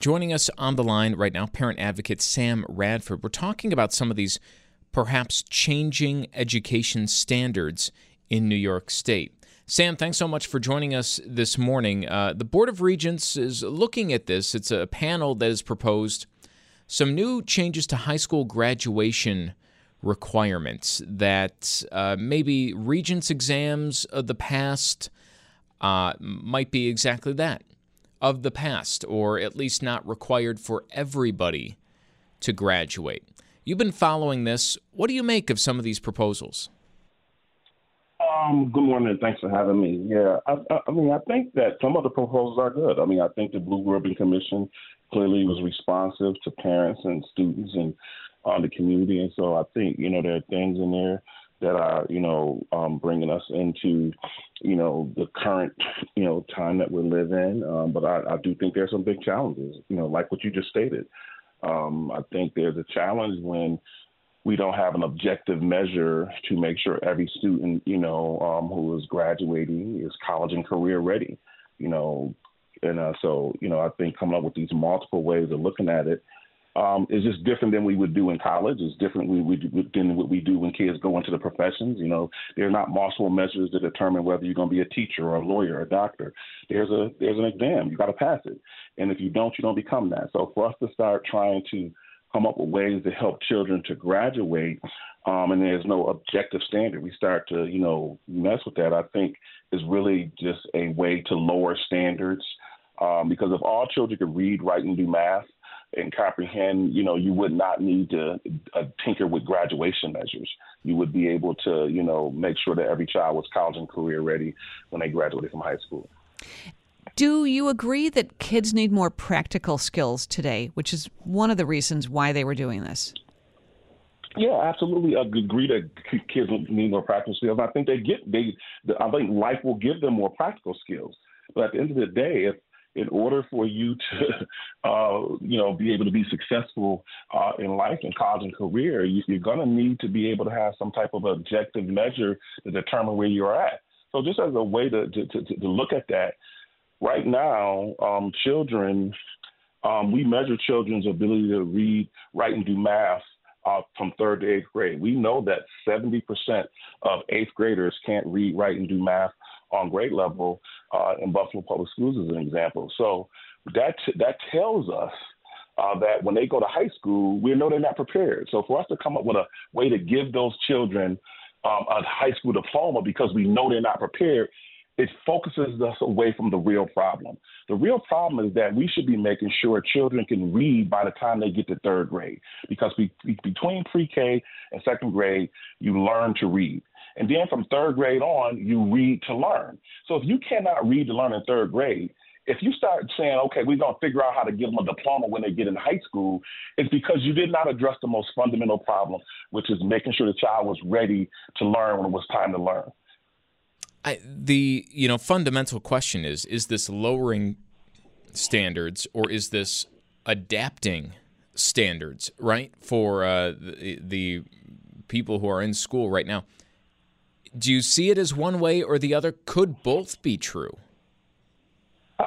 Joining us on the line right now, parent advocate Sam Radford. We're talking about some of these perhaps changing education standards in New York State. Sam, thanks so much for joining us this morning. Uh, the Board of Regents is looking at this. It's a panel that has proposed some new changes to high school graduation requirements that uh, maybe Regents exams of the past uh, might be exactly that of the past, or at least not required for everybody to graduate. You've been following this. What do you make of some of these proposals? Um, good morning. Thanks for having me. Yeah, I, I, mean, I think that some of the proposals are good. I mean, I think the Blue Ribbon Commission clearly was responsive to parents and students and on uh, the community, and so I think you know there are things in there that are you know um, bringing us into you know the current you know time that we live in. Um, but I, I do think there's some big challenges. You know, like what you just stated. Um, I think there's a challenge when we don't have an objective measure to make sure every student, you know, um, who is graduating is college and career ready, you know, and uh, so you know, I think coming up with these multiple ways of looking at it um, is just different than we would do in college. It's different we, we, than what we do when kids go into the professions. You know, they're not multiple measures to determine whether you're going to be a teacher or a lawyer or a doctor. There's a there's an exam. You got to pass it, and if you don't, you don't become that. So for us to start trying to come up with ways to help children to graduate, um, and there's no objective standard. We start to, you know, mess with that. I think is really just a way to lower standards, um, because if all children could read, write, and do math and comprehend, you know, you would not need to uh, tinker with graduation measures. You would be able to, you know, make sure that every child was college and career ready when they graduated from high school. Do you agree that kids need more practical skills today, which is one of the reasons why they were doing this? Yeah, absolutely. I agree that kids need more practical skills. I think they get they. I think life will give them more practical skills. But at the end of the day, if in order for you to, uh, you know, be able to be successful uh, in life and college and career, you, are going to need to be able to have some type of objective measure to determine where you're at. So just as a way to to, to, to look at that, right now, um, children, um, we measure children's ability to read, write, and do math uh, from third to eighth grade. We know that 70% of eighth graders can't read, write, and do math on grade level uh, in Buffalo Public Schools, as an example. So that that tells us uh, that when they go to high school, we know they're not prepared. So for us to come up with a way to give those children um, a high school diploma because we know they're not prepared it focuses us away from the real problem. The real problem is that we should be making sure children can read by the time they get to third grade, because be, between pre-K and second grade, you learn to read. And then from third grade on, you read to learn. So if you cannot read to learn in third grade, if you start saying, okay, we're going to figure out how to give them a diploma when they get in high school, it's because you did not address the most fundamental problem, which is making sure the child was ready to learn when it was time to learn. I, the you know fundamental question is: Is this lowering standards or is this adapting standards, right, for uh, the, the people who are in school right now. Do you see it as one way or the other? Could both be true?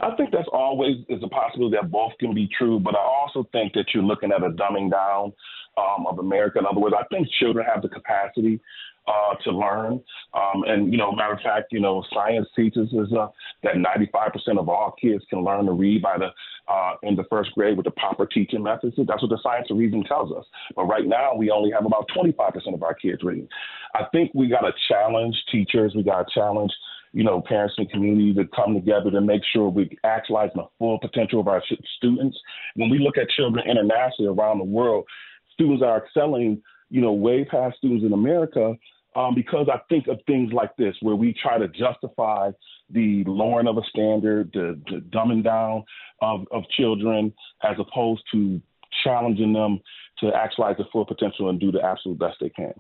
I think that's always is a possibility that both can be true, but I also think that you're looking at a dumbing down um, of America. In other words, I think children have the capacity uh, to learn. Um, and, you know, matter of fact, you know, science teaches us uh, that 95% of all kids can learn to read by the uh, in the first grade with the proper teaching methods. That's what the science of reading tells us. But right now, we only have about 25% of our kids reading. I think we got to challenge teachers. We got to challenge you know, parents and community to come together to make sure we actualize the full potential of our students. When we look at children internationally around the world, students are excelling, you know, way past students in America um, because I think of things like this, where we try to justify the lowering of a standard, the, the dumbing down of, of children, as opposed to challenging them to actualize the full potential and do the absolute best they can.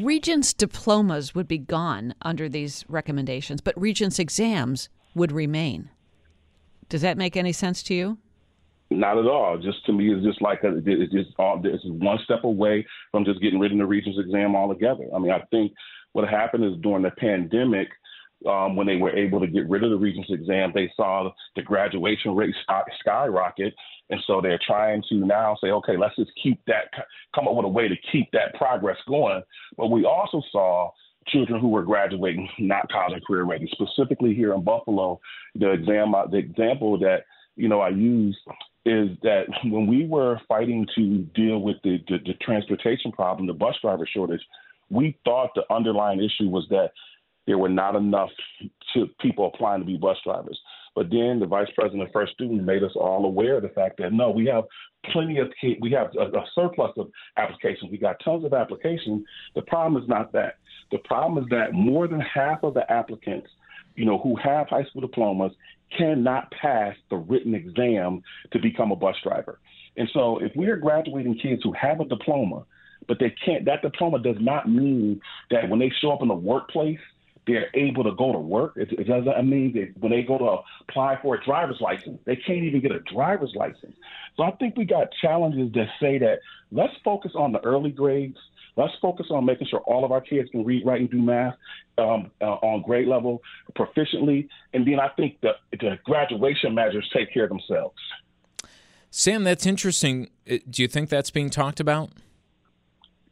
Regents diplomas would be gone under these recommendations, but Regents exams would remain. Does that make any sense to you? Not at all. Just to me, it's just like a, it's just all, it's one step away from just getting rid of the Regents exam altogether. I mean, I think what happened is during the pandemic, um, when they were able to get rid of the Regents exam, they saw the graduation rate skyrocket. And so they're trying to now say, okay, let's just keep that, come up with a way to keep that progress going. But we also saw children who were graduating not college and career ready. Specifically here in Buffalo, the exam, the example that you know I use is that when we were fighting to deal with the, the, the transportation problem, the bus driver shortage, we thought the underlying issue was that there were not enough people applying to be bus drivers. But then the vice president of First Student made us all aware of the fact that no, we have plenty of we have a, a surplus of applications. We got tons of applications. The problem is not that. The problem is that more than half of the applicants, you know, who have high school diplomas cannot pass the written exam to become a bus driver. And so if we are graduating kids who have a diploma, but they can't that diploma does not mean that when they show up in the workplace they're able to go to work. It, it doesn't mean that when they go to apply for a driver's license, they can't even get a driver's license. So I think we got challenges that say that let's focus on the early grades. Let's focus on making sure all of our kids can read, write, and do math um, uh, on grade level proficiently. And then I think the, the graduation measures take care of themselves. Sam, that's interesting. Uh, do you think that's being talked about?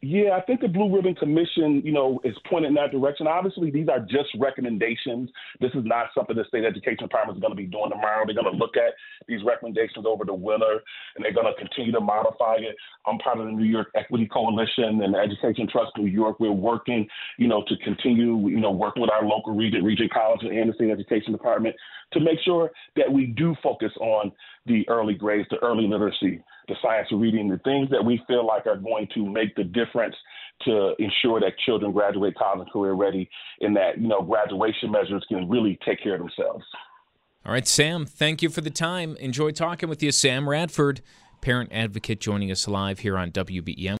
Yeah, I think the Blue Ribbon Commission, you know, is pointed in that direction. Obviously, these are just recommendations. This is not something the state education department is going to be doing tomorrow. They're going to look at these recommendations over the winter, and they're going to continue to modify it. I'm part of the New York Equity Coalition and Education Trust New York. We're working, you know, to continue, you know, working with our local region, Regent Collins and the state education department to make sure that we do focus on the early grades, the early literacy, the science of reading, the things that we feel like are going to make the difference to ensure that children graduate college and career ready and that, you know, graduation measures can really take care of themselves. All right, Sam, thank you for the time. Enjoy talking with you, Sam Radford, parent advocate, joining us live here on WBEN.